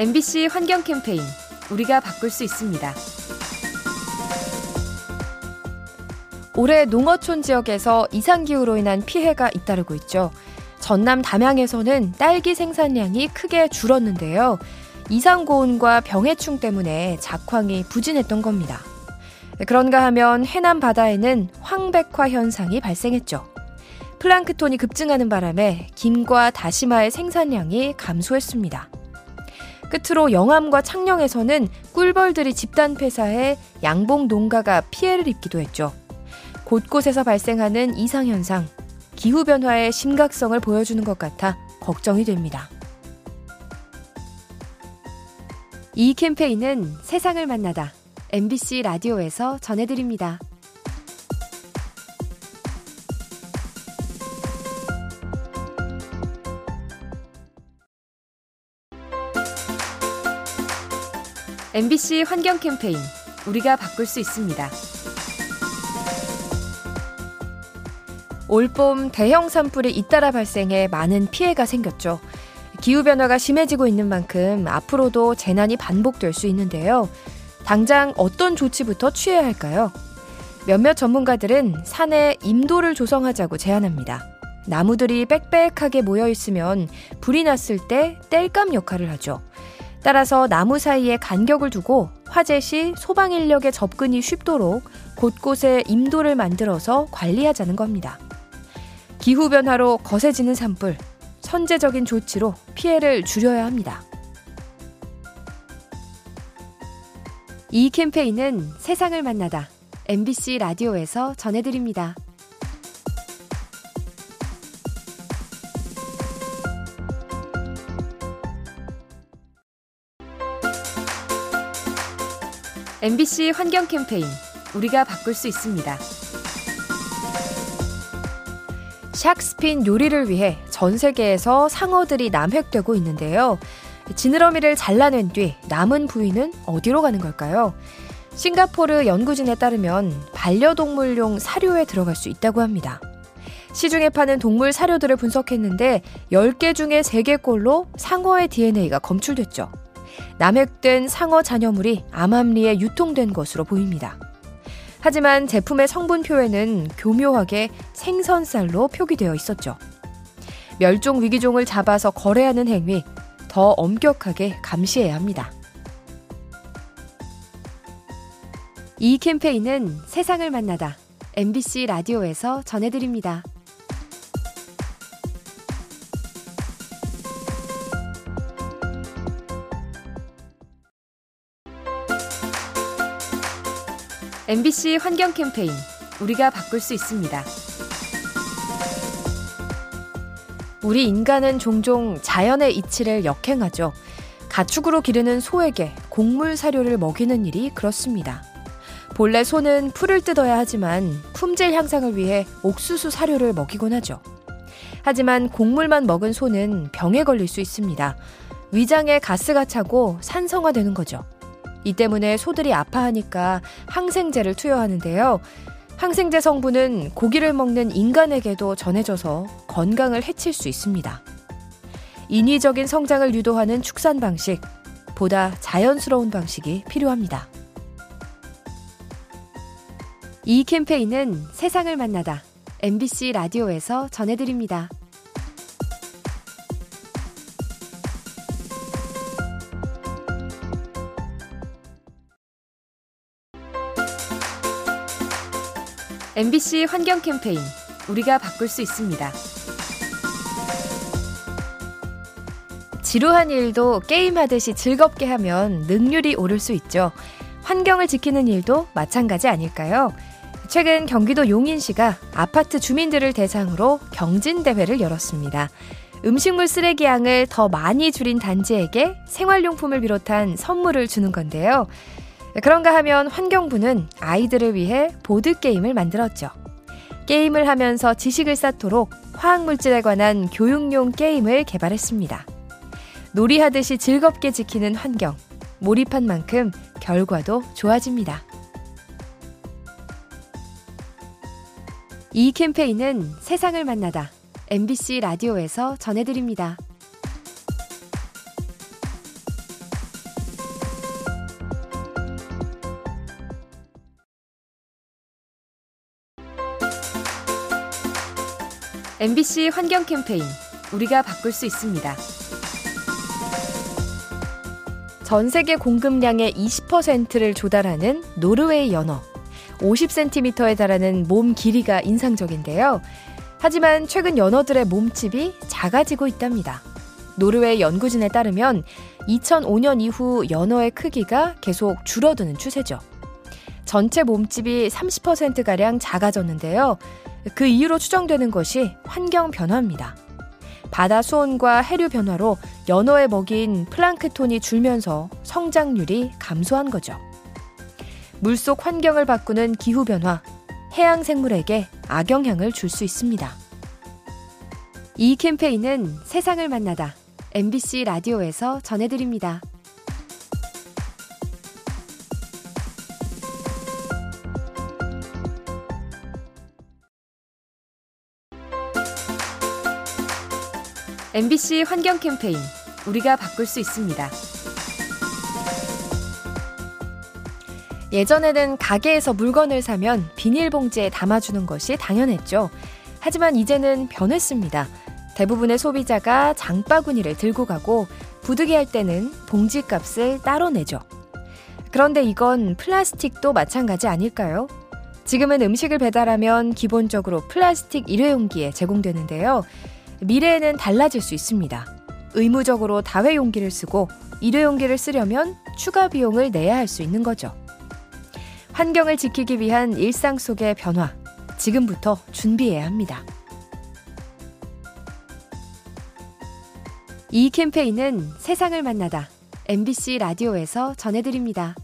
MBC 환경 캠페인 우리가 바꿀 수 있습니다. 올해 농어촌 지역에서 이상기후로 인한 피해가 잇따르고 있죠. 전남 담양에서는 딸기 생산량이 크게 줄었는데요. 이상고온과 병해충 때문에 작황이 부진했던 겁니다. 그런가 하면 해남 바다에는 황백화 현상이 발생했죠. 플랑크톤이 급증하는 바람에 김과 다시마의 생산량이 감소했습니다. 끝으로 영암과 창녕에서는 꿀벌들이 집단 폐사해 양봉 농가가 피해를 입기도 했죠. 곳곳에서 발생하는 이상현상, 기후변화의 심각성을 보여주는 것 같아 걱정이 됩니다. 이 캠페인은 세상을 만나다 MBC 라디오에서 전해드립니다. MBC 환경 캠페인 우리가 바꿀 수 있습니다. 올봄 대형 산불이 잇따라 발생해 많은 피해가 생겼죠. 기후변화가 심해지고 있는 만큼 앞으로도 재난이 반복될 수 있는데요. 당장 어떤 조치부터 취해야 할까요? 몇몇 전문가들은 산에 임도를 조성하자고 제안합니다. 나무들이 빽빽하게 모여 있으면 불이 났을 때 땔감 역할을 하죠. 따라서 나무 사이에 간격을 두고 화재 시 소방 인력의 접근이 쉽도록 곳곳에 임도를 만들어서 관리하자는 겁니다. 기후 변화로 거세지는 산불, 선제적인 조치로 피해를 줄여야 합니다. 이 캠페인은 세상을 만나다 MBC 라디오에서 전해드립니다. MBC 환경 캠페인 우리가 바꿀 수 있습니다. 샥스핀 요리를 위해 전 세계에서 상어들이 남획되고 있는데요. 지느러미를 잘라낸 뒤 남은 부위는 어디로 가는 걸까요? 싱가포르 연구진에 따르면 반려동물용 사료에 들어갈 수 있다고 합니다. 시중에 파는 동물 사료들을 분석했는데 10개 중에 3개꼴로 상어의 DNA가 검출됐죠. 남획된 상어 잔여물이 암암리에 유통된 것으로 보입니다. 하지만 제품의 성분 표에는 교묘하게 생선살로 표기되어 있었죠. 멸종 위기종을 잡아서 거래하는 행위 더 엄격하게 감시해야 합니다. 이 캠페인은 세상을 만나다 MBC 라디오에서 전해드립니다. MBC 환경 캠페인 우리가 바꿀 수 있습니다. 우리 인간은 종종 자연의 이치를 역행하죠. 가축으로 기르는 소에게 곡물 사료를 먹이는 일이 그렇습니다. 본래 소는 풀을 뜯어야 하지만 품질 향상을 위해 옥수수 사료를 먹이곤 하죠. 하지만 곡물만 먹은 소는 병에 걸릴 수 있습니다. 위장에 가스가 차고 산성화되는 거죠. 이 때문에 소들이 아파하니까 항생제를 투여하는데요. 항생제 성분은 고기를 먹는 인간에게도 전해져서 건강을 해칠 수 있습니다. 인위적인 성장을 유도하는 축산 방식, 보다 자연스러운 방식이 필요합니다. 이 캠페인은 세상을 만나다 MBC 라디오에서 전해드립니다. MBC 환경 캠페인 우리가 바꿀 수 있습니다. 지루한 일도 게임하듯이 즐겁게 하면 능률이 오를 수 있죠. 환경을 지키는 일도 마찬가지 아닐까요? 최근 경기도 용인시가 아파트 주민들을 대상으로 경진대회를 열었습니다. 음식물 쓰레기 양을 더 많이 줄인 단지에게 생활용품을 비롯한 선물을 주는 건데요. 그런가 하면 환경부는 아이들을 위해 보드게임을 만들었죠. 게임을 하면서 지식을 쌓도록 화학물질에 관한 교육용 게임을 개발했습니다. 놀이하듯이 즐겁게 지키는 환경. 몰입한 만큼 결과도 좋아집니다. 이 캠페인은 세상을 만나다 MBC 라디오에서 전해드립니다. MBC 환경 캠페인 우리가 바꿀 수 있습니다. 전 세계 공급량의 20%를 조달하는 노르웨이 연어. 50cm에 달하는 몸 길이가 인상적인데요. 하지만 최근 연어들의 몸집이 작아지고 있답니다. 노르웨이 연구진에 따르면 2005년 이후 연어의 크기가 계속 줄어드는 추세죠. 전체 몸집이 30%가량 작아졌는데요. 그 이유로 추정되는 것이 환경 변화입니다. 바다 수온과 해류 변화로 연어에 먹인 플랑크톤이 줄면서 성장률이 감소한 거죠. 물속 환경을 바꾸는 기후 변화, 해양 생물에게 악영향을 줄 수 있습니다. 이 캠페인은 세상을 만나다 MBC 라디오에서 전해드립니다. MBC 환경 캠페인 우리가 바꿀 수 있습니다. 예전에는 가게에서 물건을 사면 비닐봉지에 담아주는 것이 당연했죠. 하지만 이제는 변했습니다. 대부분의 소비자가 장바구니를 들고 가고 부득이할 때는 봉지 값을 따로 내죠. 그런데 이건 플라스틱도 마찬가지 아닐까요? 지금은 음식을 배달하면 기본적으로 플라스틱 일회용기에 제공되는데요. 미래에는 달라질 수 있습니다. 의무적으로 다회용기를 쓰고 일회용기를 쓰려면 추가 비용을 내야 할 수 있는 거죠. 환경을 지키기 위한 일상 속의 변화, 지금부터 준비해야 합니다. 이 캠페인은 세상을 만나다 MBC 라디오에서 전해드립니다.